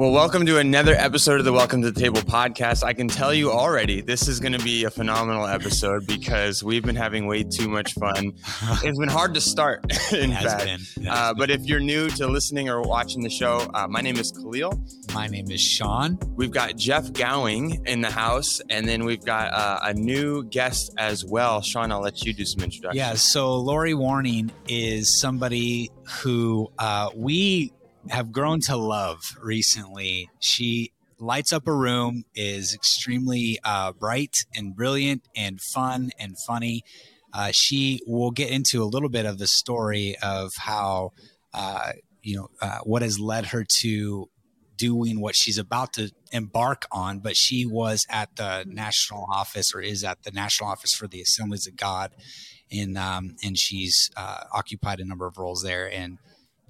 Well, welcome to another episode of the Welcome to the Table podcast. I can tell you already, this is going to be a phenomenal episode because we've been having way too much fun. It's been hard to start, in fact. Uh, but if you're new to listening or watching the show, uh, my name is Khalil. My name is Sean. We've got Jeff Gowing in the house, and then we've got uh, a new guest as well. Sean, I'll let you do some introduction. Yeah, so Lori Warning is somebody who uh, we have grown to love recently. She lights up a room, is extremely uh, bright and brilliant and fun and funny. Uh, she will get into a little bit of the story of how, uh, you know, uh, what has led her to doing what she's about to embark on. But she was at the national office or is at the national office for the Assemblies of God. And, um, and she's uh, occupied a number of roles there. And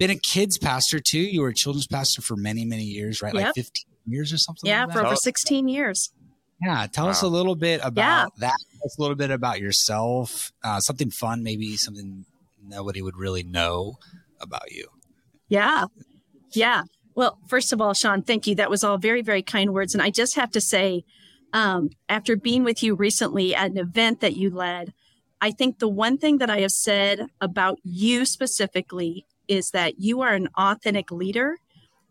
been a kids pastor too. You were a children's pastor for many, many years, right? Yep. Like 15 years or something. Yeah, like for over 16 years. Yeah. Tell wow. us a little bit about yeah. that. Tell us a little bit about yourself. Uh, something fun, maybe something nobody would really know about you. Yeah. Yeah. Well, first of all, Sean, thank you. That was all very, very kind words. And I just have to say, um, after being with you recently at an event that you led, I think the one thing that I have said about you specifically is that you are an authentic leader,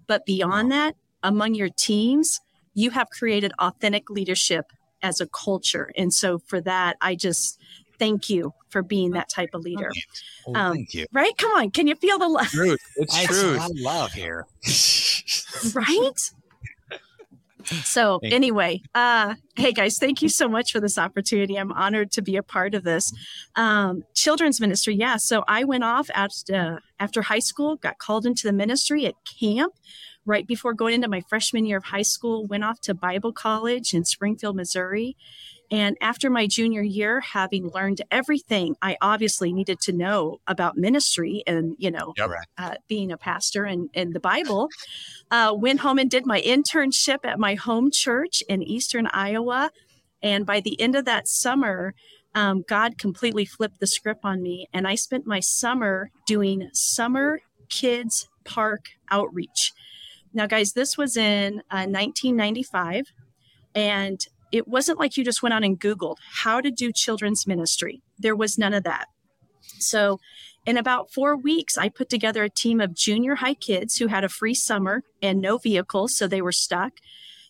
but beyond that, among your teams, you have created authentic leadership as a culture. And so for that, I just thank you for being that type of leader. Oh, um, thank you. Right? Come on. Can you feel the love? Truth. It's true. I love here. right? So anyway, uh, hey guys, thank you so much for this opportunity. I'm honored to be a part of this um, children's ministry. Yeah, so I went off after after high school, got called into the ministry at camp right before going into my freshman year of high school. Went off to Bible college in Springfield, Missouri, and after my junior year, having learned everything I obviously needed to know about ministry and, you know, yep. uh, being a pastor and, and the Bible, uh, went home and did my internship at my home church in Eastern Iowa. And by the end of that summer, um, God completely flipped the script on me. And I spent my summer doing summer kids park outreach. Now, guys, this was in uh, 1995. And it wasn't like you just went out and Googled how to do children's ministry. There was none of that. So, in about four weeks, I put together a team of junior high kids who had a free summer and no vehicles, so they were stuck.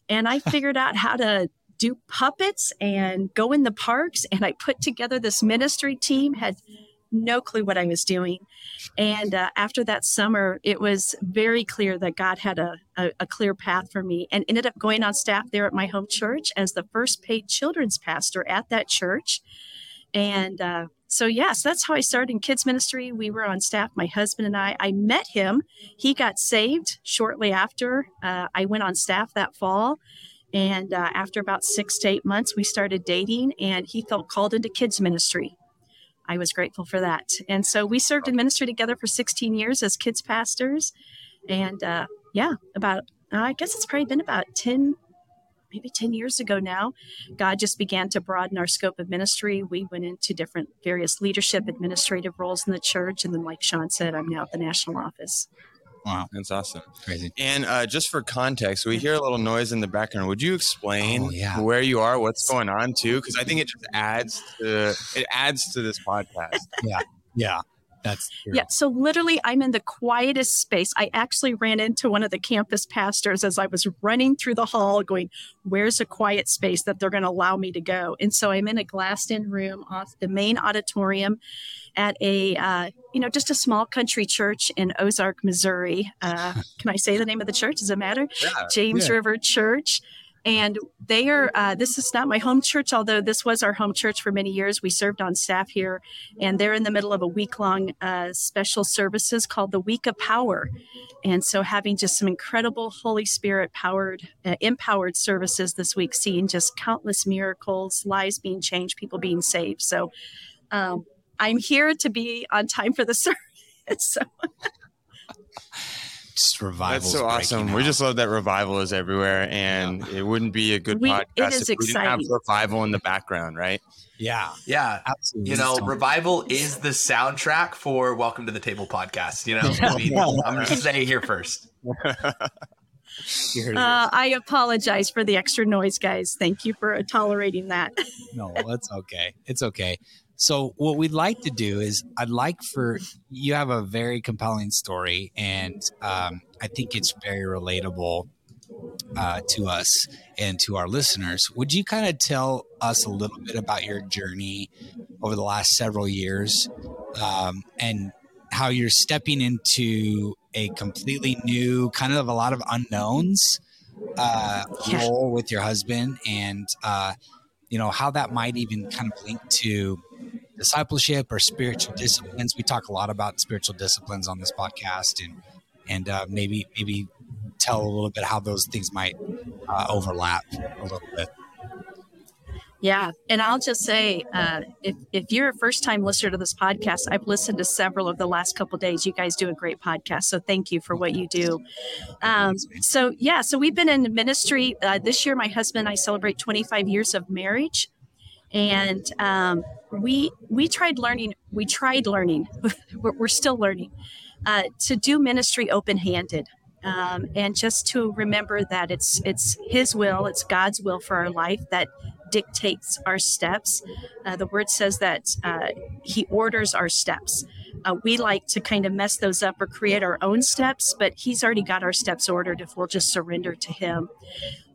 And I figured out how to do puppets and go in the parks. And I put together this ministry team, had no clue what I was doing. And uh, after that summer, it was very clear that God had a, a, a, clear path for me and ended up going on staff there at my home church as the first paid children's pastor at that church. And uh, so, yes, that's how I started in kids ministry. We were on staff, my husband and I. I met him. He got saved shortly after uh, I went on staff that fall. And uh, after about six to eight months, we started dating, and he felt called into kids ministry. I was grateful for that. And so we served in ministry together for 16 years as kids pastors. And uh, yeah, about, uh, I guess it's probably been about 10, maybe 10 years ago now, God just began to broaden our scope of ministry. We went into different various leadership, administrative roles in the church. And then, like Sean said, I'm now at the national office. Wow, that's awesome. Crazy. And uh, just for context, we hear a little noise in the background. Would you explain oh, yeah. where you are, what's going on too? Because I think it just adds to it adds to this podcast. yeah, yeah. That's true. yeah. So literally, I'm in the quietest space. I actually ran into one of the campus pastors as I was running through the hall, going, "Where's a quiet space that they're going to allow me to go?" And so I'm in a glassed-in room off the main auditorium, at a uh, you know just a small country church in Ozark, Missouri. Uh, can I say the name of the church? Does it matter? Yeah, James yeah. River Church. And they are, uh, this is not my home church, although this was our home church for many years. We served on staff here, and they're in the middle of a week long uh, special services called the Week of Power. And so, having just some incredible Holy Spirit powered, uh, empowered services this week, seeing just countless miracles, lives being changed, people being saved. So, um, I'm here to be on time for the service. So. just revival. That's so awesome. We just love that revival is everywhere, and yeah. it wouldn't be a good we, podcast if we didn't have revival in the background, right? Yeah, yeah, absolutely. You know, revival is the soundtrack for Welcome to the Table podcast. You know, I mean, I'm going to say here first. Uh, I apologize for the extra noise, guys. Thank you for tolerating that. no, it's okay. It's okay. So, what we'd like to do is, I'd like for you have a very compelling story, and um, I think it's very relatable uh, to us and to our listeners. Would you kind of tell us a little bit about your journey over the last several years um, and how you're stepping into a completely new, kind of a lot of unknowns uh, yeah. role with your husband, and uh, you know how that might even kind of link to discipleship or spiritual disciplines. We talk a lot about spiritual disciplines on this podcast, and and uh, maybe maybe tell a little bit how those things might uh, overlap a little bit. Yeah. And I'll just say, uh, if, if you're a first time listener to this podcast, I've listened to several of the last couple days. You guys do a great podcast. So thank you for what you do. Um, so, yeah. So we've been in ministry. Uh, this year, my husband and I celebrate 25 years of marriage. And um, we we tried learning. We tried learning. we're, still learning uh, to do ministry open handed um, and just to remember that it's it's His will, it's God's will for our life that dictates our steps. Uh, the Word says that uh, He orders our steps. Uh, we like to kind of mess those up or create our own steps, but He's already got our steps ordered if we'll just surrender to Him.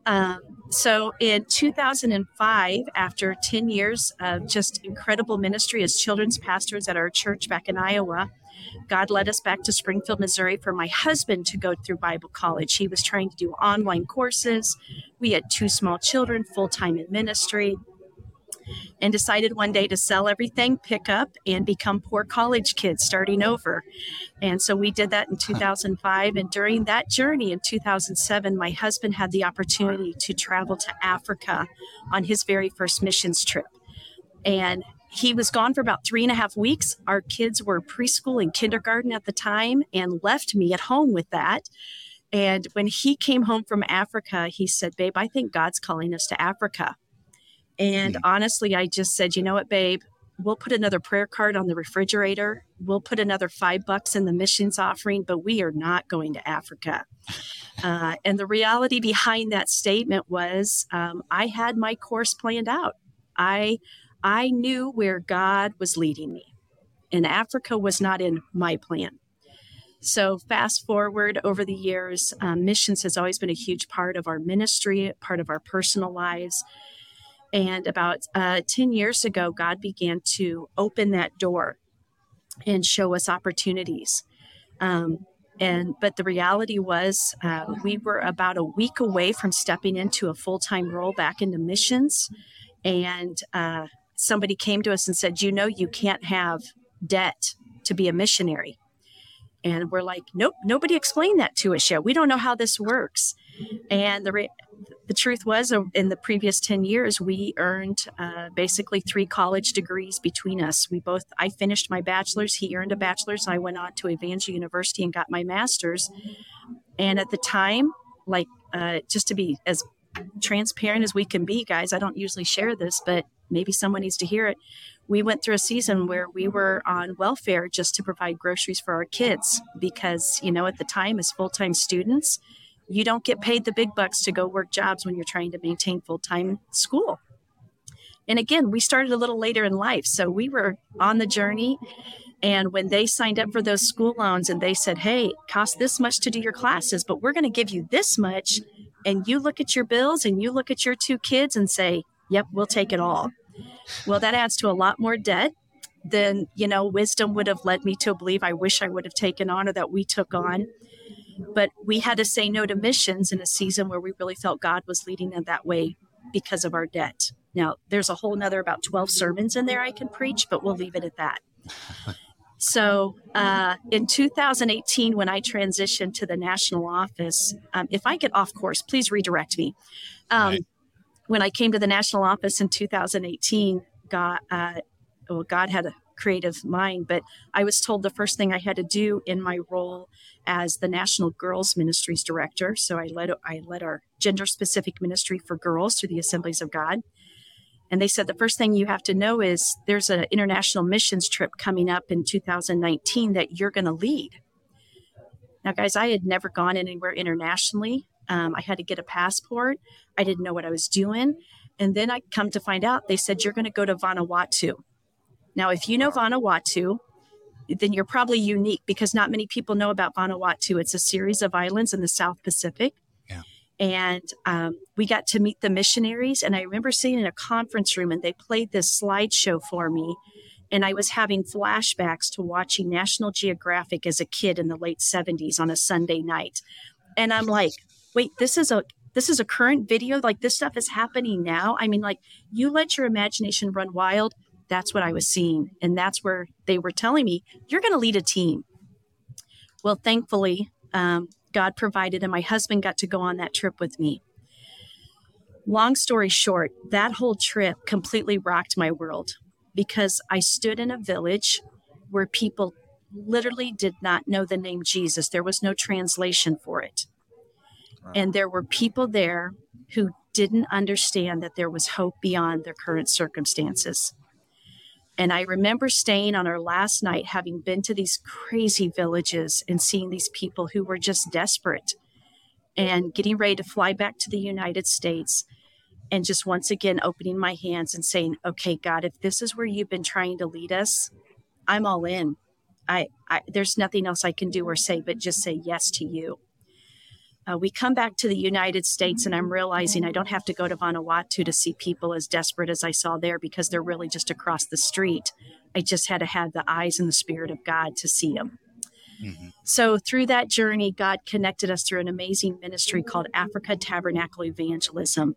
Um, so in 2005, after 10 years of just incredible ministry as children's pastors at our church back in Iowa, God led us back to Springfield, Missouri for my husband to go through Bible college. He was trying to do online courses. We had two small children, full time in ministry, and decided one day to sell everything, pick up, and become poor college kids starting over. And so we did that in 2005. And during that journey in 2007, my husband had the opportunity to travel to Africa on his very first missions trip. And he was gone for about three and a half weeks. Our kids were preschool and kindergarten at the time and left me at home with that. And when he came home from Africa, he said, Babe, I think God's calling us to Africa. And honestly, I just said, You know what, babe? We'll put another prayer card on the refrigerator. We'll put another five bucks in the missions offering, but we are not going to Africa. Uh, and the reality behind that statement was um, I had my course planned out. I I knew where God was leading me, and Africa was not in my plan. So, fast forward over the years, um, missions has always been a huge part of our ministry, part of our personal lives. And about uh, 10 years ago, God began to open that door and show us opportunities. Um, and but the reality was, uh, we were about a week away from stepping into a full time role back into missions, and uh, somebody came to us and said, You know, you can't have debt to be a missionary. And we're like, Nope, nobody explained that to us yet. We don't know how this works. And the, re- the truth was, uh, in the previous 10 years, we earned uh, basically three college degrees between us. We both, I finished my bachelor's, he earned a bachelor's. I went on to Evangel University and got my master's. And at the time, like, uh, just to be as transparent as we can be, guys, I don't usually share this, but maybe someone needs to hear it. We went through a season where we were on welfare just to provide groceries for our kids because, you know, at the time, as full time students, you don't get paid the big bucks to go work jobs when you're trying to maintain full time school. And again, we started a little later in life. So we were on the journey. And when they signed up for those school loans and they said, hey, cost this much to do your classes, but we're going to give you this much. And you look at your bills and you look at your two kids and say, Yep, we'll take it all. Well, that adds to a lot more debt than, you know, wisdom would have led me to believe I wish I would have taken on or that we took on. But we had to say no to missions in a season where we really felt God was leading in that way because of our debt. Now, there's a whole nother about 12 sermons in there I can preach, but we'll leave it at that. So, uh, in 2018, when I transitioned to the national office, um, if I get off course, please redirect me. Um, right when I came to the national office in 2018, God, uh, well, God had a creative mind, but I was told the first thing I had to do in my role as the National Girls Ministries Director. So I led I led our gender specific ministry for girls through the Assemblies of God. And they said the first thing you have to know is there's an international missions trip coming up in 2019 that you're going to lead. Now, guys, I had never gone anywhere internationally Um, I had to get a passport. I didn't know what I was doing. And then I come to find out they said, You're going to go to Vanuatu. Now, if you know Vanuatu, then you're probably unique because not many people know about Vanuatu. It's a series of islands in the South Pacific. Yeah. And um, we got to meet the missionaries. And I remember sitting in a conference room and they played this slideshow for me. And I was having flashbacks to watching National Geographic as a kid in the late 70s on a Sunday night. And I'm like, wait, this is a this is a current video. Like this stuff is happening now. I mean, like you let your imagination run wild. That's what I was seeing. And that's where they were telling me, you're going to lead a team. Well, thankfully, um, God provided, and my husband got to go on that trip with me. Long story short, that whole trip completely rocked my world because I stood in a village where people literally did not know the name Jesus. There was no translation for it. And there were people there who didn't understand that there was hope beyond their current circumstances. And I remember staying on our last night, having been to these crazy villages and seeing these people who were just desperate and getting ready to fly back to the United States. And just once again opening my hands and saying, okay, God, if this is where you've been trying to lead us, I'm all in. I, I there's nothing else I can do or say but just say yes to you. Uh, we come back to the United States, and I'm realizing I don't have to go to Vanuatu to see people as desperate as I saw there because they're really just across the street. I just had to have the eyes and the Spirit of God to see them. Mm-hmm. So, through that journey, God connected us through an amazing ministry called Africa Tabernacle Evangelism.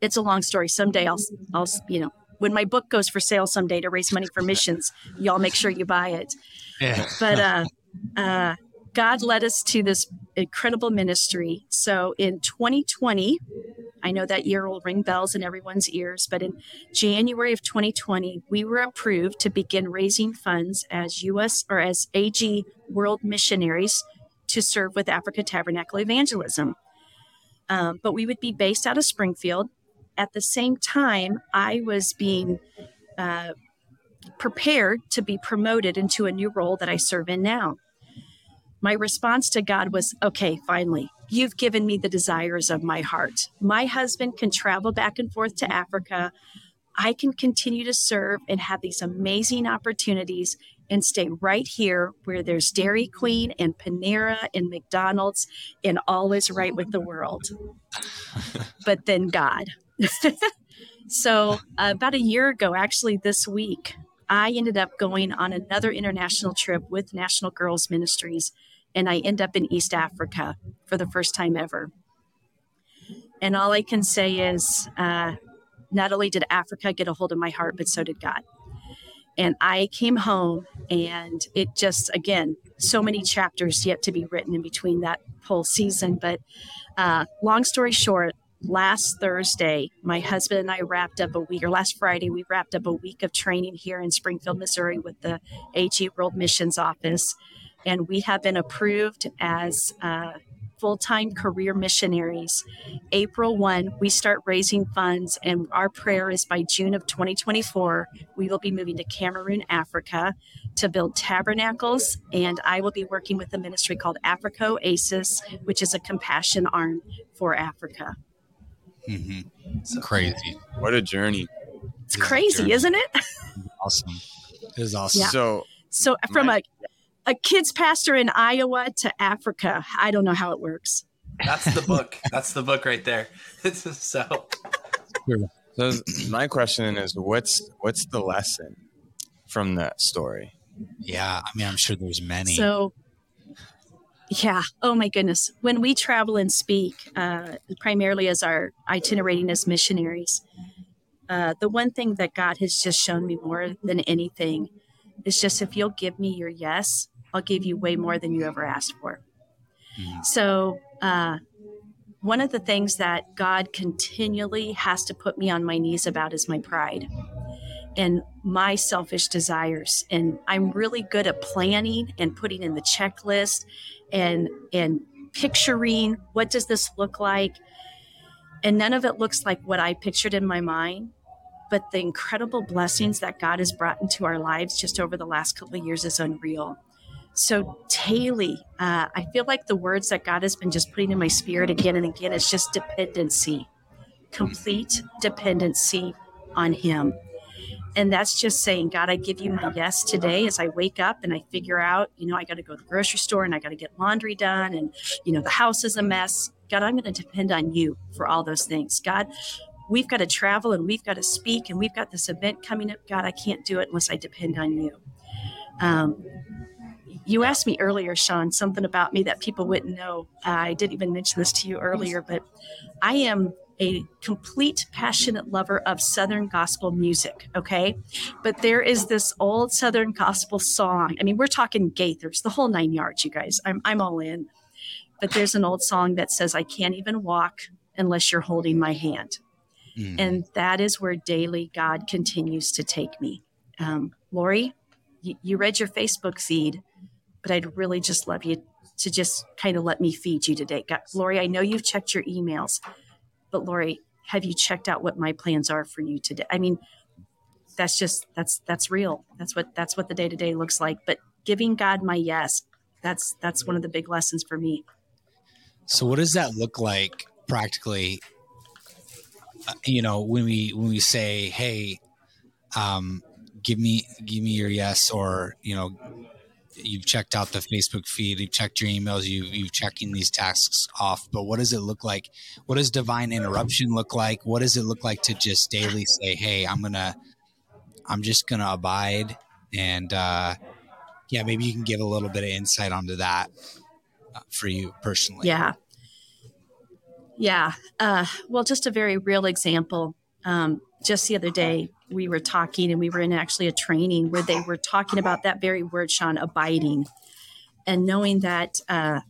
It's a long story. Someday I'll, I'll, you know, when my book goes for sale someday to raise money for missions, y'all make sure you buy it. Yeah. But uh, uh, God led us to this incredible ministry. So in 2020, I know that year will ring bells in everyone's ears, but in January of 2020, we were approved to begin raising funds as U.S. or as AG World Missionaries to serve with Africa Tabernacle Evangelism. Um, but we would be based out of Springfield. At the same time, I was being uh, prepared to be promoted into a new role that I serve in now my response to God was, okay, finally, you've given me the desires of my heart. My husband can travel back and forth to Africa. I can continue to serve and have these amazing opportunities and stay right here where there's Dairy Queen and Panera and McDonald's and all is right with the world. but then God. so, uh, about a year ago, actually, this week, I ended up going on another international trip with National Girls Ministries, and I end up in East Africa for the first time ever. And all I can say is, uh, not only did Africa get a hold of my heart, but so did God. And I came home, and it just, again, so many chapters yet to be written in between that whole season. But uh, long story short, last Thursday, my husband and I wrapped up a week, or last Friday, we wrapped up a week of training here in Springfield, Missouri with the AG World Missions Office. And we have been approved as uh, full time career missionaries. April 1, we start raising funds, and our prayer is by June of 2024, we will be moving to Cameroon, Africa to build tabernacles. And I will be working with a ministry called Africa Oasis, which is a compassion arm for Africa. Mm-hmm. It's crazy. What a journey. It's crazy, journey. isn't it? awesome. It is awesome. Yeah. So, so from my, a, a kids pastor in Iowa to Africa, I don't know how it works. That's the book. That's the book right there. so, so my question is, what's what's the lesson from that story? Yeah, I mean, I'm sure there's many. So yeah. Oh my goodness. When we travel and speak, uh, primarily as our itinerating as missionaries, uh, the one thing that God has just shown me more than anything is just if you'll give me your yes, I'll give you way more than you ever asked for. Mm-hmm. So, uh, one of the things that God continually has to put me on my knees about is my pride and my selfish desires. And I'm really good at planning and putting in the checklist and and picturing what does this look like and none of it looks like what i pictured in my mind but the incredible blessings that god has brought into our lives just over the last couple of years is unreal so daily, uh, I feel like the words that God has been just putting in my spirit again and again is just dependency, complete dependency on Him. And that's just saying, God, I give you my yes today as I wake up and I figure out, you know, I got to go to the grocery store and I got to get laundry done and, you know, the house is a mess. God, I'm going to depend on you for all those things. God, we've got to travel and we've got to speak and we've got this event coming up. God, I can't do it unless I depend on you. Um, you asked me earlier, Sean, something about me that people wouldn't know. Uh, I didn't even mention this to you earlier, but I am a complete passionate lover of Southern gospel music. Okay. But there is this old Southern gospel song. I mean, we're talking Gaithers, the whole nine yards, you guys. I'm, I'm all in. But there's an old song that says, I can't even walk unless you're holding my hand. Mm. And that is where daily God continues to take me. Um, Lori, you, you read your Facebook feed but I'd really just love you to just kind of let me feed you today. God, Lori, I know you've checked your emails, but Lori, have you checked out what my plans are for you today? I mean, that's just that's that's real. That's what that's what the day to day looks like. But giving God my yes, that's that's one of the big lessons for me. So, what does that look like practically? Uh, you know, when we when we say, "Hey, um, give me give me your yes," or you know, you've checked out the Facebook feed, you've checked your emails, you've, you've checking these tasks off. But what does it look like? What does divine interruption look like? What does it look like to just daily say, "Hey, I'm gonna, I'm just gonna abide," and uh, yeah, maybe you can give a little bit of insight onto that uh, for you personally. Yeah, yeah. Uh, well, just a very real example. Um, just the other day, we were talking and we were in actually a training where they were talking about that very word, Sean, abiding, and knowing that uh,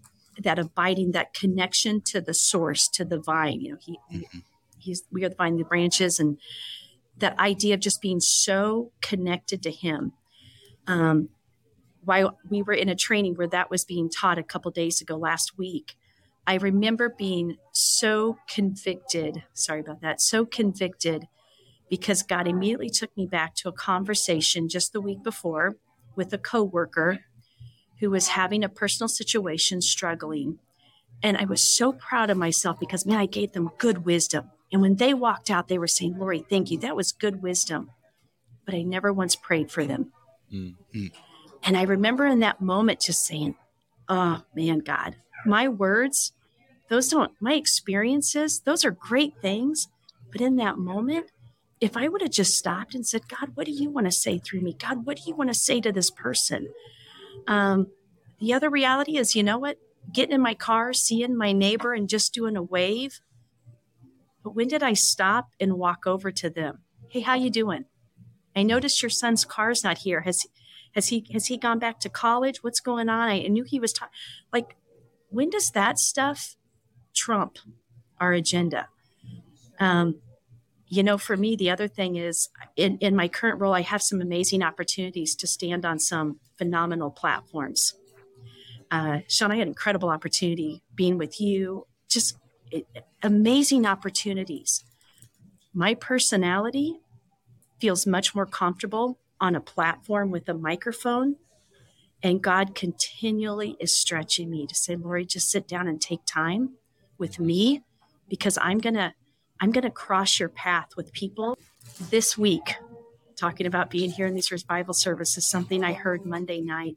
that abiding, that connection to the source, to the vine. You know, he, mm-hmm. he's we are the vine, the branches, and that idea of just being so connected to Him. Um, while we were in a training where that was being taught a couple days ago last week, I remember being so convicted. Sorry about that. So convicted because God immediately took me back to a conversation just the week before with a coworker who was having a personal situation, struggling. And I was so proud of myself because, man, I gave them good wisdom. And when they walked out, they were saying, Lori, thank you. That was good wisdom. But I never once prayed for them. Mm-hmm. And I remember in that moment just saying, oh, man, God, my words, those don't, my experiences, those are great things. But in that moment, if I would have just stopped and said, God, what do you want to say through me? God, what do you want to say to this person? Um, the other reality is, you know what? Getting in my car, seeing my neighbor, and just doing a wave. But when did I stop and walk over to them? Hey, how you doing? I noticed your son's car's not here. Has has he has he gone back to college? What's going on? I knew he was ta- like. When does that stuff trump our agenda? Um, you know, for me, the other thing is in, in my current role, I have some amazing opportunities to stand on some phenomenal platforms. Uh, Sean, I had an incredible opportunity being with you, just it, amazing opportunities. My personality feels much more comfortable on a platform with a microphone. And God continually is stretching me to say, Lori, just sit down and take time with me because I'm going to I'm going to cross your path with people this week. Talking about being here in these revival services, something I heard Monday night.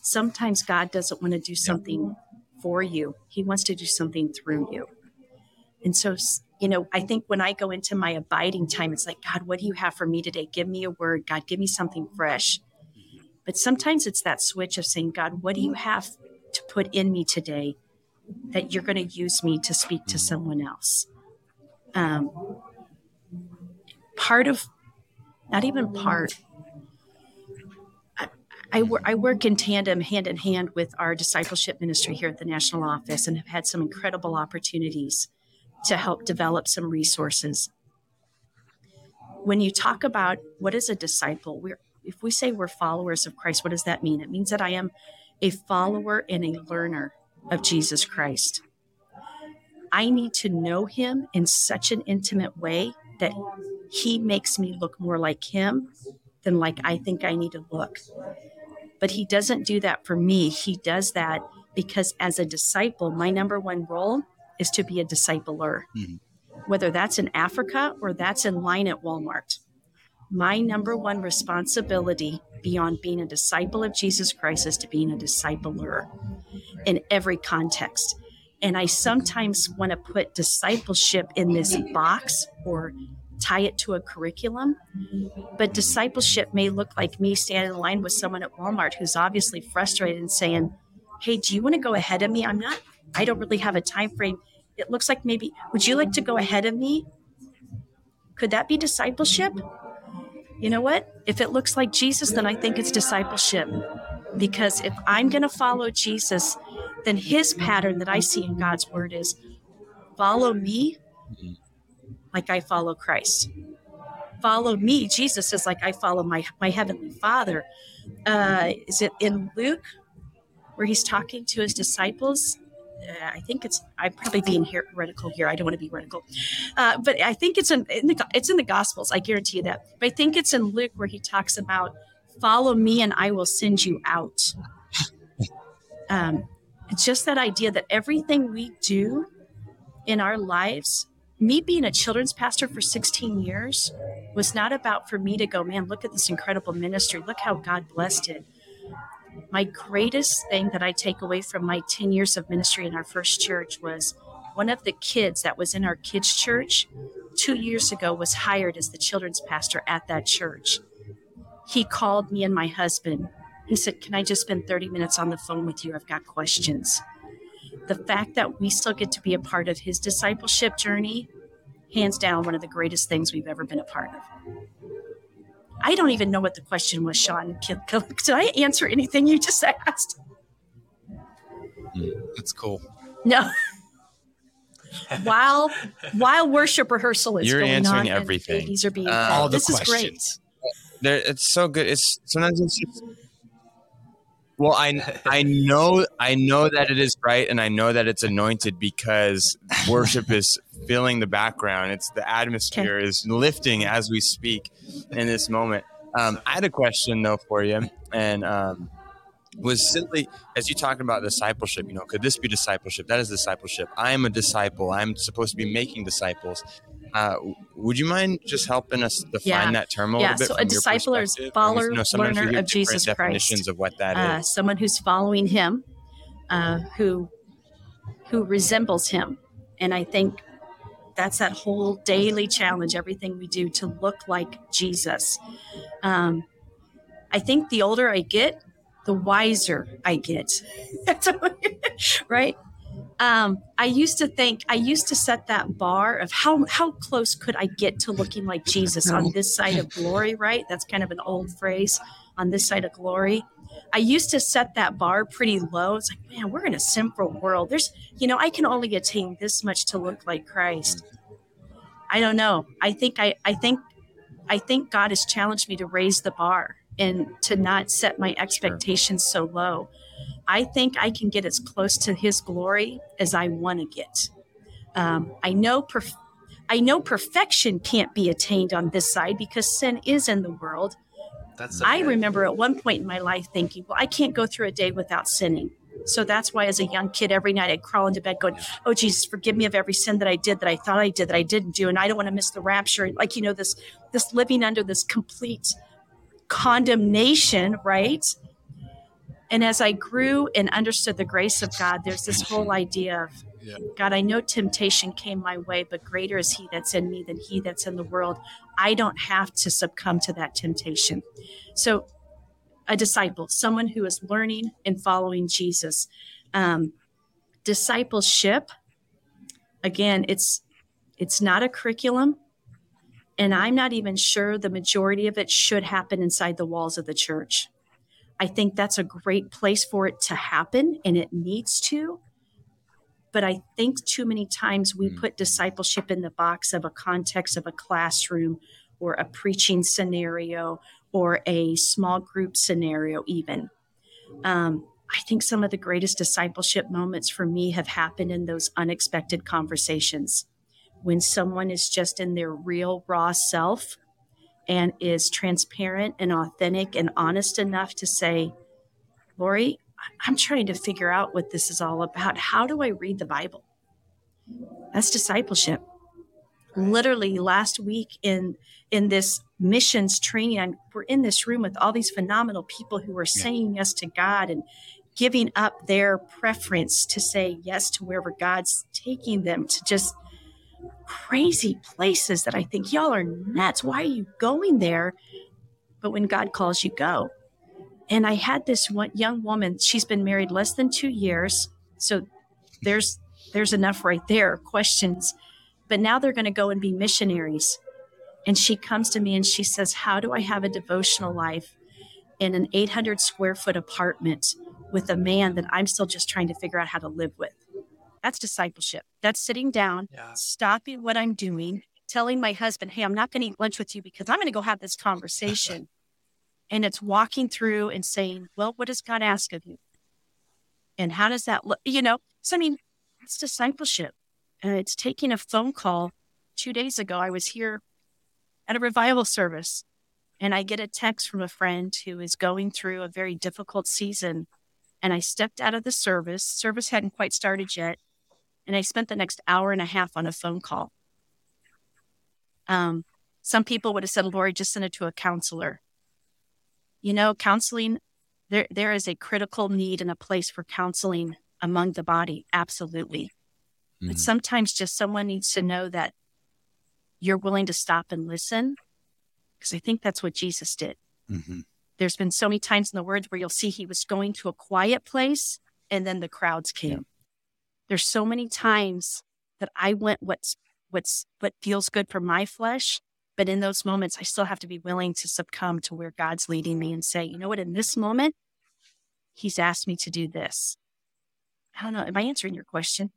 Sometimes God doesn't want to do something for you, He wants to do something through you. And so, you know, I think when I go into my abiding time, it's like, God, what do you have for me today? Give me a word. God, give me something fresh. Mm-hmm. But sometimes it's that switch of saying, God, what do you have to put in me today that you're going to use me to speak to someone else? um, part of, not even part, I, I, I work in tandem, hand in hand with our discipleship ministry here at the national office and have had some incredible opportunities to help develop some resources. When you talk about what is a disciple, we're, if we say we're followers of Christ, what does that mean? It means that I am a follower and a learner of Jesus Christ. I need to know him in such an intimate way that he makes me look more like him than like I think I need to look. But he doesn't do that for me. He does that because as a disciple, my number one role is to be a discipler, mm-hmm. whether that's in Africa or that's in line at Walmart. My number one responsibility beyond being a disciple of Jesus Christ is to being a discipler in every context. And I sometimes want to put discipleship in this box or tie it to a curriculum. But discipleship may look like me standing in line with someone at Walmart who's obviously frustrated and saying, Hey, do you want to go ahead of me? I'm not, I don't really have a time frame. It looks like maybe, would you like to go ahead of me? Could that be discipleship? You know what? If it looks like Jesus, then I think it's discipleship. Because if I'm going to follow Jesus, then his pattern that I see in God's word is follow me like I follow Christ. Follow me. Jesus is like I follow my, my heavenly Father. Uh, is it in Luke where he's talking to his disciples? Uh, I think it's I'm probably being heretical here. I don't want to be heretical, uh, but I think it's in, in, the it's in the Gospels. I guarantee you that. But I think it's in Luke where he talks about follow me and I will send you out. Um, it's just that idea that everything we do in our lives, me being a children's pastor for 16 years, was not about for me to go, man, look at this incredible ministry. Look how God blessed it. My greatest thing that I take away from my 10 years of ministry in our first church was one of the kids that was in our kids' church two years ago was hired as the children's pastor at that church. He called me and my husband he said, Can I just spend 30 minutes on the phone with you? I've got questions. The fact that we still get to be a part of his discipleship journey, hands down, one of the greatest things we've ever been a part of. I don't even know what the question was, Sean. Did I answer anything you just asked? That's cool. No. while while worship rehearsal is You're going answering on everything. These are being uh, all the this questions. is great. it's so good. It's sometimes it's just well, I I know I know that it is right, and I know that it's anointed because worship is filling the background. It's the atmosphere okay. is lifting as we speak in this moment. Um, I had a question though for you, and um, was simply as you talking about discipleship. You know, could this be discipleship? That is discipleship. I am a disciple. I'm supposed to be making disciples. Uh, would you mind just helping us define yeah. that term a yeah. little bit? So a disciple is follower, learner of Jesus definitions Christ. of what that uh, is. Someone who's following Him, uh, who who resembles Him, and I think that's that whole daily challenge. Everything we do to look like Jesus. Um, I think the older I get, the wiser I get. right? Um, I used to think I used to set that bar of how how close could I get to looking like Jesus on this side of glory, right? That's kind of an old phrase on this side of glory. I used to set that bar pretty low. It's like, man, we're in a simple world. There's, you know, I can only attain this much to look like Christ. I don't know. I think I, I think, I think God has challenged me to raise the bar and to not set my expectations so low. I think I can get as close to His glory as I want to get. Um, I know perf- I know perfection can't be attained on this side because sin is in the world. That's okay. I remember at one point in my life thinking, well, I can't go through a day without sinning. So that's why, as a young kid, every night I'd crawl into bed going, Oh, Jesus, forgive me of every sin that I did, that I thought I did, that I didn't do. And I don't want to miss the rapture. Like, you know, this, this living under this complete condemnation, right? And as I grew and understood the grace of God, there's this whole idea of yeah. God, I know temptation came my way, but greater is He that's in me than He that's in the world. I don't have to succumb to that temptation. So, a disciple, someone who is learning and following Jesus. Um, discipleship, again, it's it's not a curriculum, and I'm not even sure the majority of it should happen inside the walls of the church. I think that's a great place for it to happen and it needs to. But I think too many times we mm. put discipleship in the box of a context of a classroom or a preaching scenario or a small group scenario, even. Um, I think some of the greatest discipleship moments for me have happened in those unexpected conversations when someone is just in their real, raw self and is transparent and authentic and honest enough to say, Lori, I'm trying to figure out what this is all about. How do I read the Bible? That's discipleship. Literally last week in in this missions training, I'm, we're in this room with all these phenomenal people who are saying yes to God and giving up their preference to say yes to wherever God's taking them to just crazy places that I think y'all are nuts. Why are you going there? But when God calls you, go. And I had this one young woman, she's been married less than two years. So there's there's enough right there, questions. But now they're going to go and be missionaries. And she comes to me and she says, How do I have a devotional life in an 800 square foot apartment with a man that I'm still just trying to figure out how to live with? That's discipleship. That's sitting down, yeah. stopping what I'm doing, telling my husband, Hey, I'm not going to eat lunch with you because I'm going to go have this conversation. and it's walking through and saying, Well, what does God ask of you? And how does that look? You know, so I mean, it's discipleship. Uh, it's taking a phone call. Two days ago, I was here at a revival service and I get a text from a friend who is going through a very difficult season. And I stepped out of the service. Service hadn't quite started yet. And I spent the next hour and a half on a phone call. Um, some people would have said, Lori, just send it to a counselor. You know, counseling, there, there is a critical need and a place for counseling among the body. Absolutely. Mm-hmm. But sometimes just someone needs to know that you're willing to stop and listen. Because I think that's what Jesus did. Mm-hmm. There's been so many times in the words where you'll see he was going to a quiet place and then the crowds came. There's so many times that I went what's what's what feels good for my flesh, but in those moments I still have to be willing to succumb to where God's leading me and say, you know what, in this moment, he's asked me to do this. I don't know. Am I answering your question?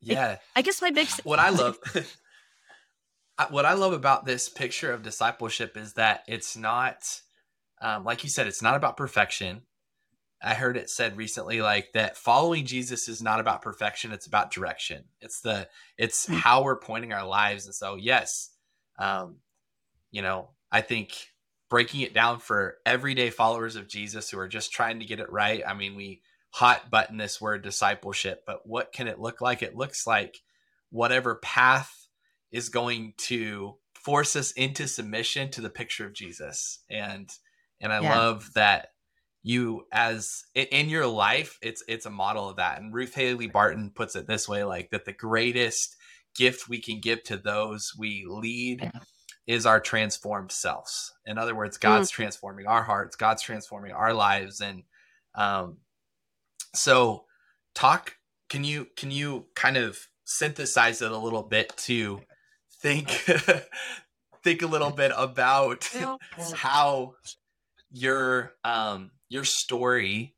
Yeah. I, I guess my big what I love what I love about this picture of discipleship is that it's not um, like you said, it's not about perfection. I heard it said recently like that following Jesus is not about perfection, it's about direction. It's the it's mm. how we're pointing our lives. And so yes, um, you know, I think breaking it down for everyday followers of Jesus who are just trying to get it right. I mean, we hot button this word discipleship, but what can it look like? It looks like whatever path is going to force us into submission to the picture of Jesus. And and I yeah. love that you as in your life it's it's a model of that and ruth haley barton puts it this way like that the greatest gift we can give to those we lead is our transformed selves. In other words god's mm. transforming our hearts god's transforming our lives and um so talk can you can you kind of synthesize it a little bit to think think a little bit about how your um your story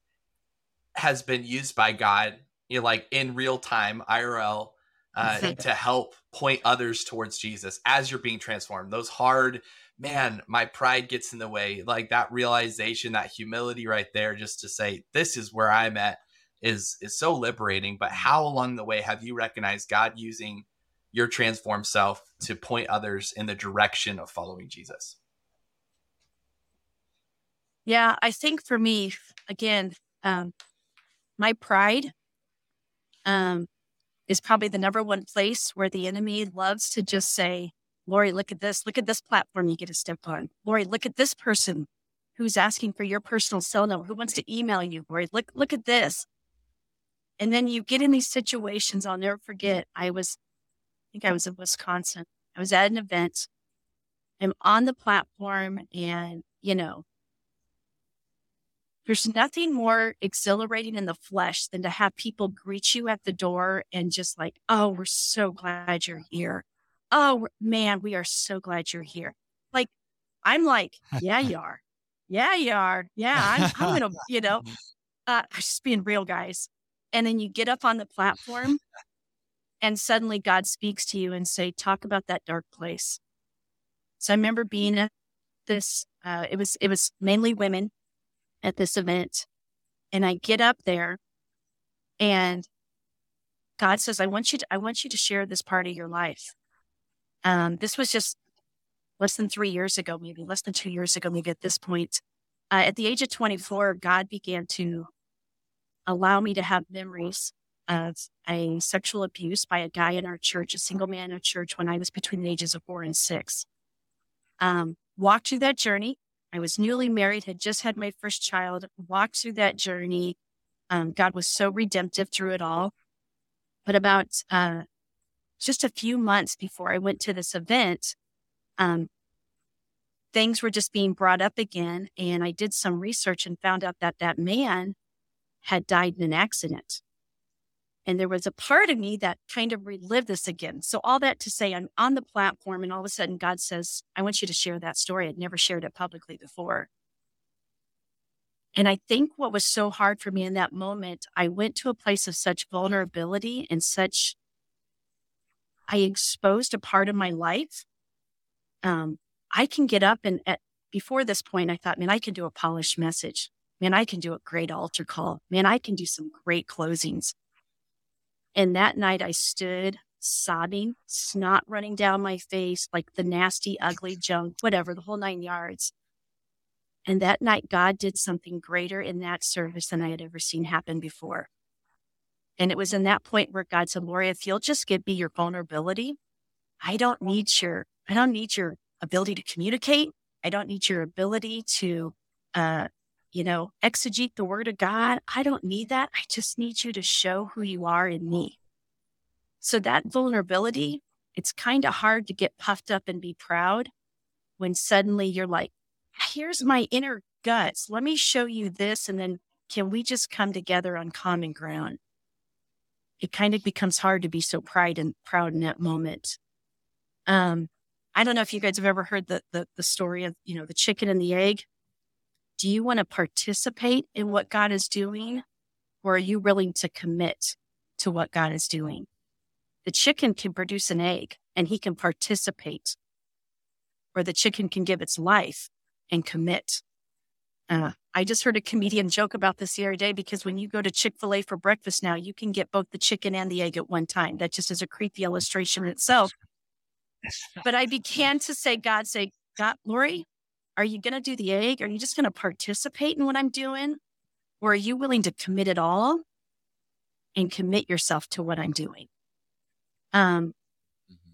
has been used by God, you know, like in real time, IRL, uh, to help point others towards Jesus as you're being transformed. Those hard, man, my pride gets in the way. Like that realization, that humility right there, just to say, this is where I'm at is is so liberating. But how along the way have you recognized God using your transformed self to point others in the direction of following Jesus? Yeah, I think for me, again, um, my pride um, is probably the number one place where the enemy loves to just say, Lori, look at this. Look at this platform you get to step on. Lori, look at this person who's asking for your personal cell number, who wants to email you. Lori, look, look at this. And then you get in these situations. I'll never forget. I was, I think I was in Wisconsin. I was at an event. I'm on the platform and, you know, there's nothing more exhilarating in the flesh than to have people greet you at the door and just like, oh, we're so glad you're here. Oh, man, we are so glad you're here. Like, I'm like, yeah, you are. Yeah, you are. Yeah, I'm, I'm going to, you know, uh, just being real, guys. And then you get up on the platform and suddenly God speaks to you and say, talk about that dark place. So I remember being at this, uh, it was, it was mainly women at this event. And I get up there and God says, I want you to, I want you to share this part of your life. Um, this was just less than three years ago, maybe less than two years ago, maybe at this point. uh, at the age of 24, God began to allow me to have memories of a sexual abuse by a guy in our church, a single man in our church, when I was between the ages of four and six. Um, walked through that journey. I was newly married, had just had my first child, walked through that journey. Um, God was so redemptive through it all. But about uh, just a few months before I went to this event, um, things were just being brought up again. And I did some research and found out that that man had died in an accident. And there was a part of me that kind of relived this again. So, all that to say, I'm on the platform, and all of a sudden, God says, I want you to share that story. I'd never shared it publicly before. And I think what was so hard for me in that moment, I went to a place of such vulnerability and such, I exposed a part of my life. Um, I can get up and at, before this point, I thought, man, I can do a polished message. Man, I can do a great altar call. Man, I can do some great closings. And that night I stood sobbing, snot running down my face, like the nasty, ugly junk, whatever, the whole nine yards. And that night, God did something greater in that service than I had ever seen happen before. And it was in that point where God said, Lori, if you'll just give me your vulnerability, I don't need your, I don't need your ability to communicate. I don't need your ability to, uh, you know, exegete the word of God. I don't need that. I just need you to show who you are in me. So that vulnerability, it's kind of hard to get puffed up and be proud when suddenly you're like, here's my inner guts. Let me show you this. And then can we just come together on common ground? It kind of becomes hard to be so pride and proud in that moment. Um, I don't know if you guys have ever heard the, the, the story of, you know, the chicken and the egg. Do you want to participate in what God is doing? Or are you willing to commit to what God is doing? The chicken can produce an egg and he can participate, or the chicken can give its life and commit. Uh, I just heard a comedian joke about this the other day because when you go to Chick fil A for breakfast now, you can get both the chicken and the egg at one time. That just is a creepy illustration in itself. But I began to say, God, say, God, Lori, are you going to do the egg? Are you just going to participate in what I'm doing? Or are you willing to commit it all and commit yourself to what I'm doing? Um, mm-hmm.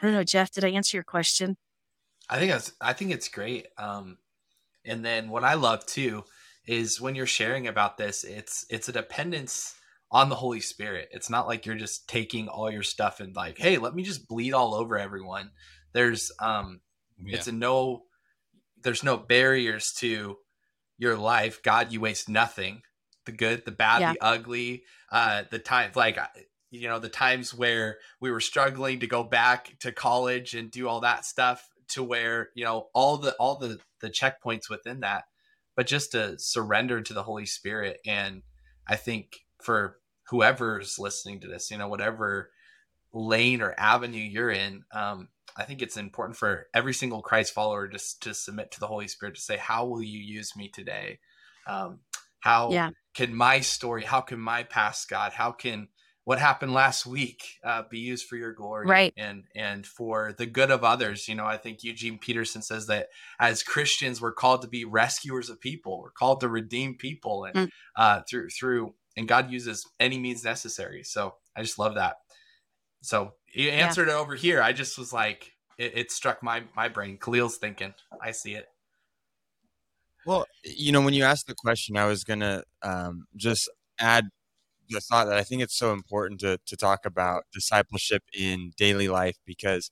I don't know, Jeff, did I answer your question? I think that's, I think it's great. Um, and then what I love too is when you're sharing about this, it's, it's a dependence on the Holy Spirit. It's not like you're just taking all your stuff and like, Hey, let me just bleed all over everyone. There's, um, yeah. it's a no there's no barriers to your life. God, you waste nothing. The good, the bad, yeah. the ugly, uh, the times like you know the times where we were struggling to go back to college and do all that stuff to where you know all the all the the checkpoints within that but just to surrender to the holy spirit and i think for whoever's listening to this you know whatever lane or avenue you're in um I think it's important for every single Christ follower just to submit to the Holy Spirit to say, "How will you use me today? Um, how yeah. can my story? How can my past, God? How can what happened last week uh, be used for your glory right. and and for the good of others you know i think eugene peterson says that as christians we're called to be rescuers of people we're called to redeem people and mm. uh, through through and god uses any means necessary so i just love that so you answered yeah. it over here. I just was like, it, it, struck my my brain. Khalil's thinking. I see it. Well, you know, when you asked the question, I was gonna um, just add the thought that I think it's so important to to talk about discipleship in daily life because,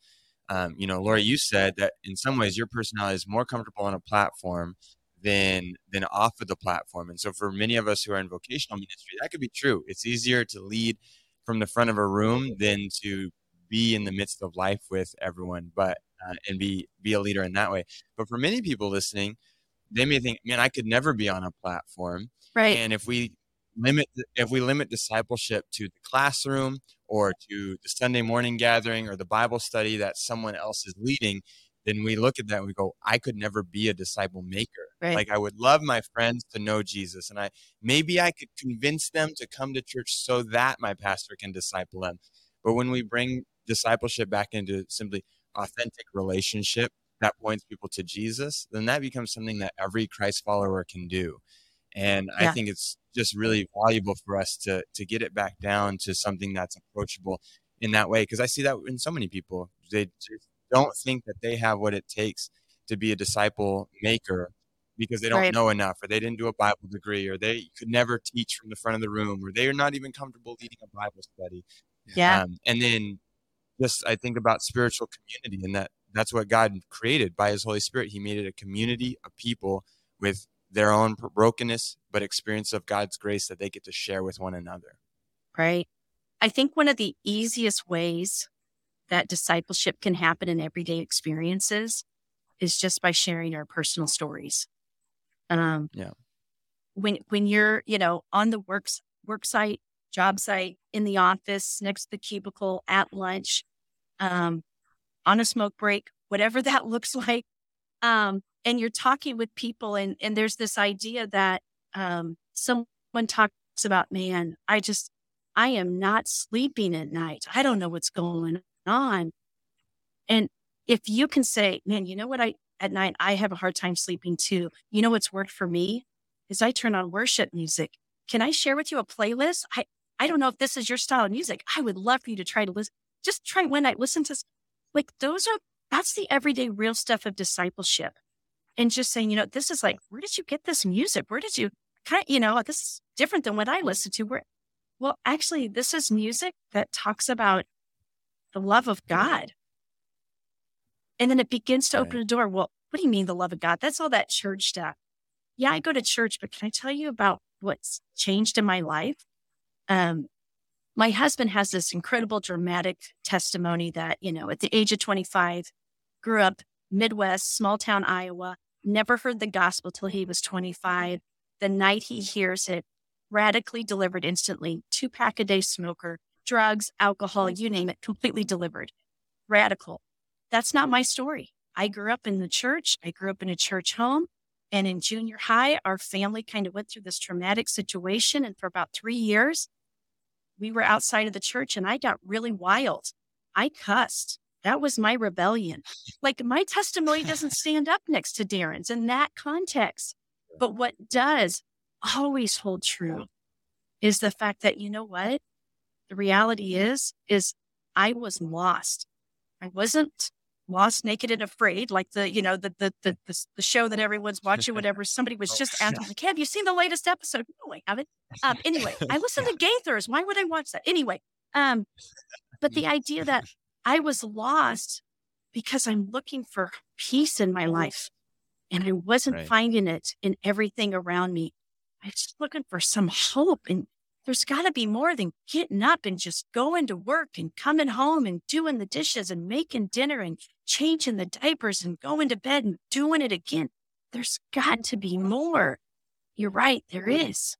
um, you know, Laura, you said that in some ways your personality is more comfortable on a platform than than off of the platform, and so for many of us who are in vocational ministry, that could be true. It's easier to lead from the front of a room than to be in the midst of life with everyone, but uh, and be be a leader in that way. But for many people listening, they may think, "Man, I could never be on a platform." Right. And if we limit if we limit discipleship to the classroom or to the Sunday morning gathering or the Bible study that someone else is leading, then we look at that and we go, I could never be a disciple maker. Right. Like I would love my friends to know Jesus and I maybe I could convince them to come to church so that my pastor can disciple them. But when we bring discipleship back into simply authentic relationship, that points people to Jesus, then that becomes something that every Christ follower can do. And yeah. I think it's just really valuable for us to to get it back down to something that's approachable in that way because I see that in so many people. They just don't think that they have what it takes to be a disciple maker because they don't right. know enough or they didn't do a Bible degree or they could never teach from the front of the room or they are not even comfortable leading a Bible study. Yeah. Um, and then just I think about spiritual community and that that's what God created by his Holy Spirit. He made it a community of people with their own brokenness, but experience of God's grace that they get to share with one another. Right. I think one of the easiest ways that discipleship can happen in everyday experiences is just by sharing our personal stories. Um, yeah. When when you're you know on the works work site, job site, in the office, next to the cubicle, at lunch, um, on a smoke break, whatever that looks like, um, and you're talking with people, and and there's this idea that um, someone talks about, man, I just I am not sleeping at night. I don't know what's going on. And if you can say, man, you know what? I, at night, I have a hard time sleeping too. You know what's worked for me is I turn on worship music. Can I share with you a playlist? I, I don't know if this is your style of music. I would love for you to try to listen. Just try one night, listen to like those are that's the everyday real stuff of discipleship. And just saying, you know, this is like, where did you get this music? Where did you kind of, you know, this is different than what I listen to. Where well, actually, this is music that talks about the love of God. And then it begins to right. open a door. Well, what do you mean the love of God? That's all that church stuff. Yeah, I go to church, but can I tell you about what's changed in my life? Um, my husband has this incredible dramatic testimony that, you know, at the age of 25, grew up Midwest, small town Iowa, never heard the gospel till he was 25. The night he hears it, radically delivered instantly, two pack a day smoker, drugs, alcohol, you name it, completely delivered. Radical. That's not my story. I grew up in the church. I grew up in a church home. And in junior high, our family kind of went through this traumatic situation. And for about three years, we were outside of the church and I got really wild. I cussed. That was my rebellion. Like my testimony doesn't stand up next to Darren's in that context. But what does always hold true is the fact that, you know what? The reality is, is I was lost. I wasn't lost, naked, and afraid, like the, you know, the the the the, show that everyone's watching, whatever. Somebody was oh, just asking, like, have you seen the latest episode? No, I haven't. Um, anyway, I listen to Gaithers. Why would I watch that? Anyway, um, but the idea that I was lost because I'm looking for peace in my life and I wasn't right. finding it in everything around me. I was looking for some hope. And there's got to be more than getting up and just going to work and coming home and doing the dishes and making dinner and changing the diapers and going to bed and doing it again. There's got to be more. You're right. There is.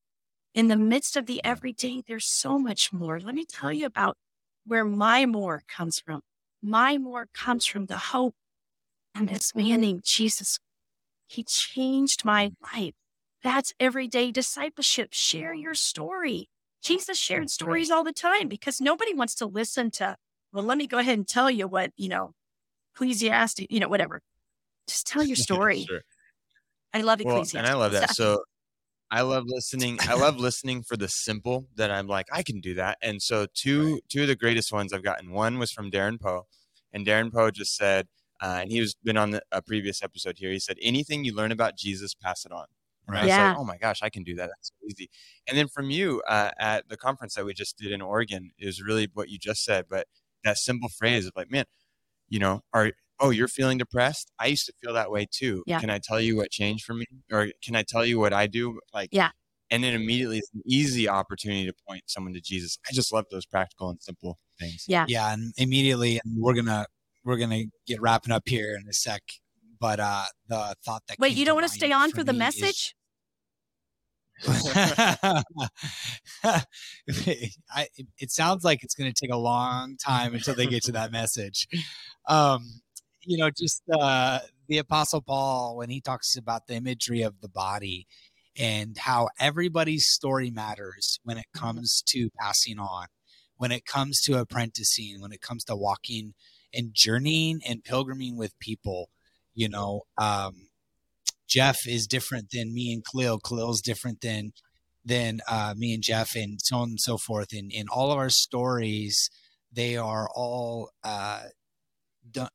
In the midst of the everyday, there's so much more. Let me tell you about where my more comes from. My more comes from the hope and this man named Jesus. He changed my life. That's everyday discipleship. Share your story. Jesus shared stories all the time because nobody wants to listen to, well, let me go ahead and tell you what, you know, Ecclesiastes, you know, whatever. Just tell your story. sure. I love Ecclesiastes. Well, and I love that. So I love listening. I love listening for the simple that I'm like, I can do that. And so two right. two of the greatest ones I've gotten. One was from Darren Poe. And Darren Poe just said, uh, and he was been on the, a previous episode here. He said, anything you learn about Jesus, pass it on. Right. Yeah. Like, oh my gosh, I can do that. That's so easy. And then from you uh, at the conference that we just did in Oregon is really what you just said, but that simple phrase of like, man, you know, are oh, you're feeling depressed? I used to feel that way too. Yeah. Can I tell you what changed for me? Or can I tell you what I do? Like, yeah. And then immediately it's an easy opportunity to point someone to Jesus. I just love those practical and simple things. Yeah. Yeah. And immediately, and we're going to, we're going to get wrapping up here in a sec but uh, the thought that wait, you don't want to stay on for, for the message? I, it sounds like it's going to take a long time until they get to that message. Um, you know, just uh, the Apostle Paul when he talks about the imagery of the body and how everybody's story matters when it comes to passing on, when it comes to apprenticing, when it comes to walking and journeying and pilgriming with people you know, um, Jeff is different than me and Khalil. Khalil's different than than uh, me and Jeff, and so on and so forth. And in all of our stories, they are all uh,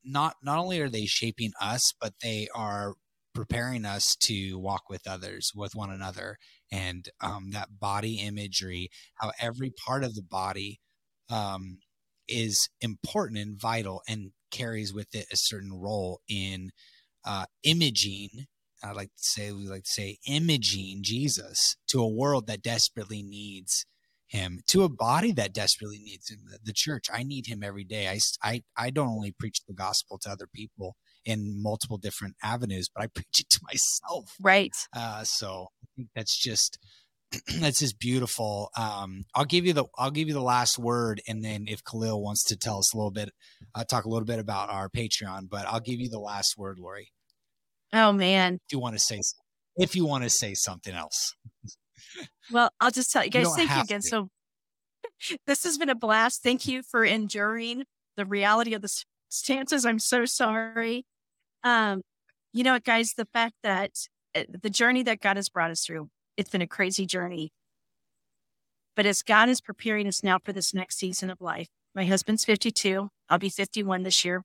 not not only are they shaping us, but they are preparing us to walk with others, with one another, and um, that body imagery, how every part of the body um, is important and vital and carries with it a certain role in uh, imaging I like to say we like to say imaging Jesus to a world that desperately needs him, to a body that desperately needs him, the church. I need him every day. I, I, I don't only preach the gospel to other people in multiple different avenues, but I preach it to myself. Right. Uh, so I think that's just that's just beautiful. Um, I'll give you the I'll give you the last word, and then if Khalil wants to tell us a little bit, uh, talk a little bit about our Patreon, but I'll give you the last word, Lori. Oh man. If you want to say if you want to say something else. Well, I'll just tell you guys, you thank you again. To. So this has been a blast. Thank you for enduring the reality of the stances. I'm so sorry. Um, you know what, guys, the fact that uh, the journey that God has brought us through, it's been a crazy journey. But as God is preparing us now for this next season of life, my husband's 52. I'll be 51 this year.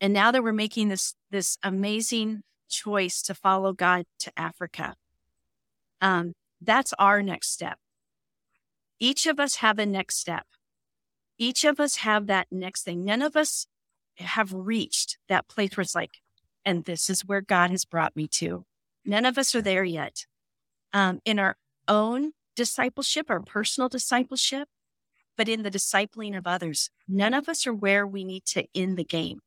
And now that we're making this this amazing choice to follow God to Africa, um, that's our next step. Each of us have a next step. Each of us have that next thing. None of us have reached that place where it's like, and this is where God has brought me to. None of us are there yet. Um, in our own discipleship, our personal discipleship, but in the discipling of others, none of us are where we need to end the game.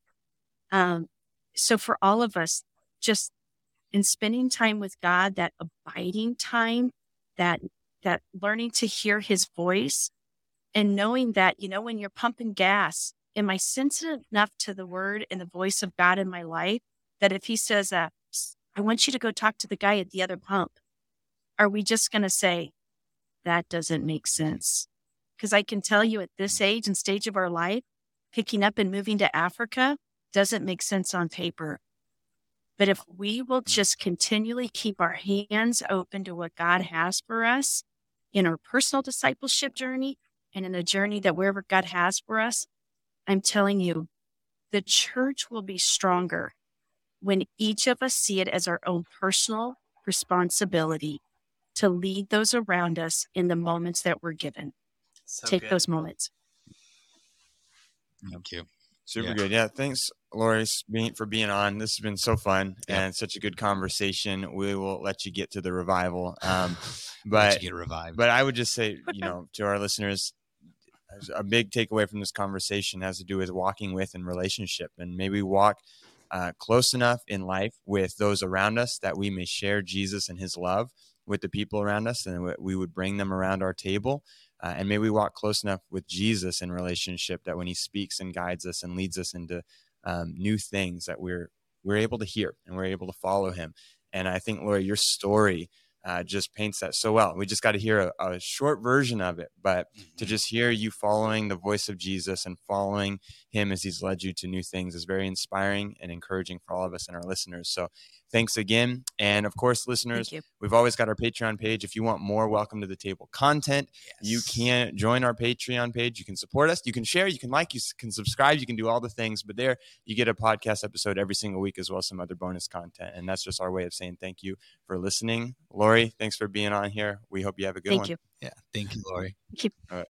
Um, so for all of us, just in spending time with God, that abiding time, that that learning to hear his voice and knowing that, you know, when you're pumping gas, am I sensitive enough to the word and the voice of God in my life that if he says, uh, I want you to go talk to the guy at the other pump, are we just going to say, that doesn't make sense? Because I can tell you at this age and stage of our life, picking up and moving to Africa, doesn't make sense on paper. But if we will mm. just continually keep our hands open to what God has for us in our personal discipleship journey and in the journey that wherever God has for us, I'm telling you, the church will be stronger when each of us see it as our own personal responsibility to lead those around us in the moments that we're given. So Take good. those moments. Thank you. Super yeah. good. Yeah. Thanks, Lori, for being on. This has been so fun yeah. and such a good conversation. We will let you get to the revival. Um, but get revived. But I would just say, you know, to our listeners, a big takeaway from this conversation has to do with walking with and relationship, and maybe walk uh, close enough in life with those around us that we may share Jesus and His love with the people around us, and we would bring them around our table uh, and may we walk close enough with Jesus in relationship that when he speaks and guides us and leads us into um, new things that we're we're able to hear and we're able to follow him. And I think, Lori, your story uh, just paints that so well. We just got to hear a, a, short version of it, but mm-hmm. to just hear you following the voice of Jesus and following him as he's led you to new things is very inspiring and encouraging for all of us and our listeners. So thanks again. And of course, listeners, we've always got our Patreon page. If you want more Welcome to the Table content, yes. you can join our Patreon page. You can support us. You can share. You can like. You can subscribe. You can do all the things. But there, you get a podcast episode every single week as well as some other bonus content. And that's just our way of saying thank you for listening. Lori, thanks for being on here. We hope you have a good thank one. You. Yeah. Thank you, Lori. Thank you. All right.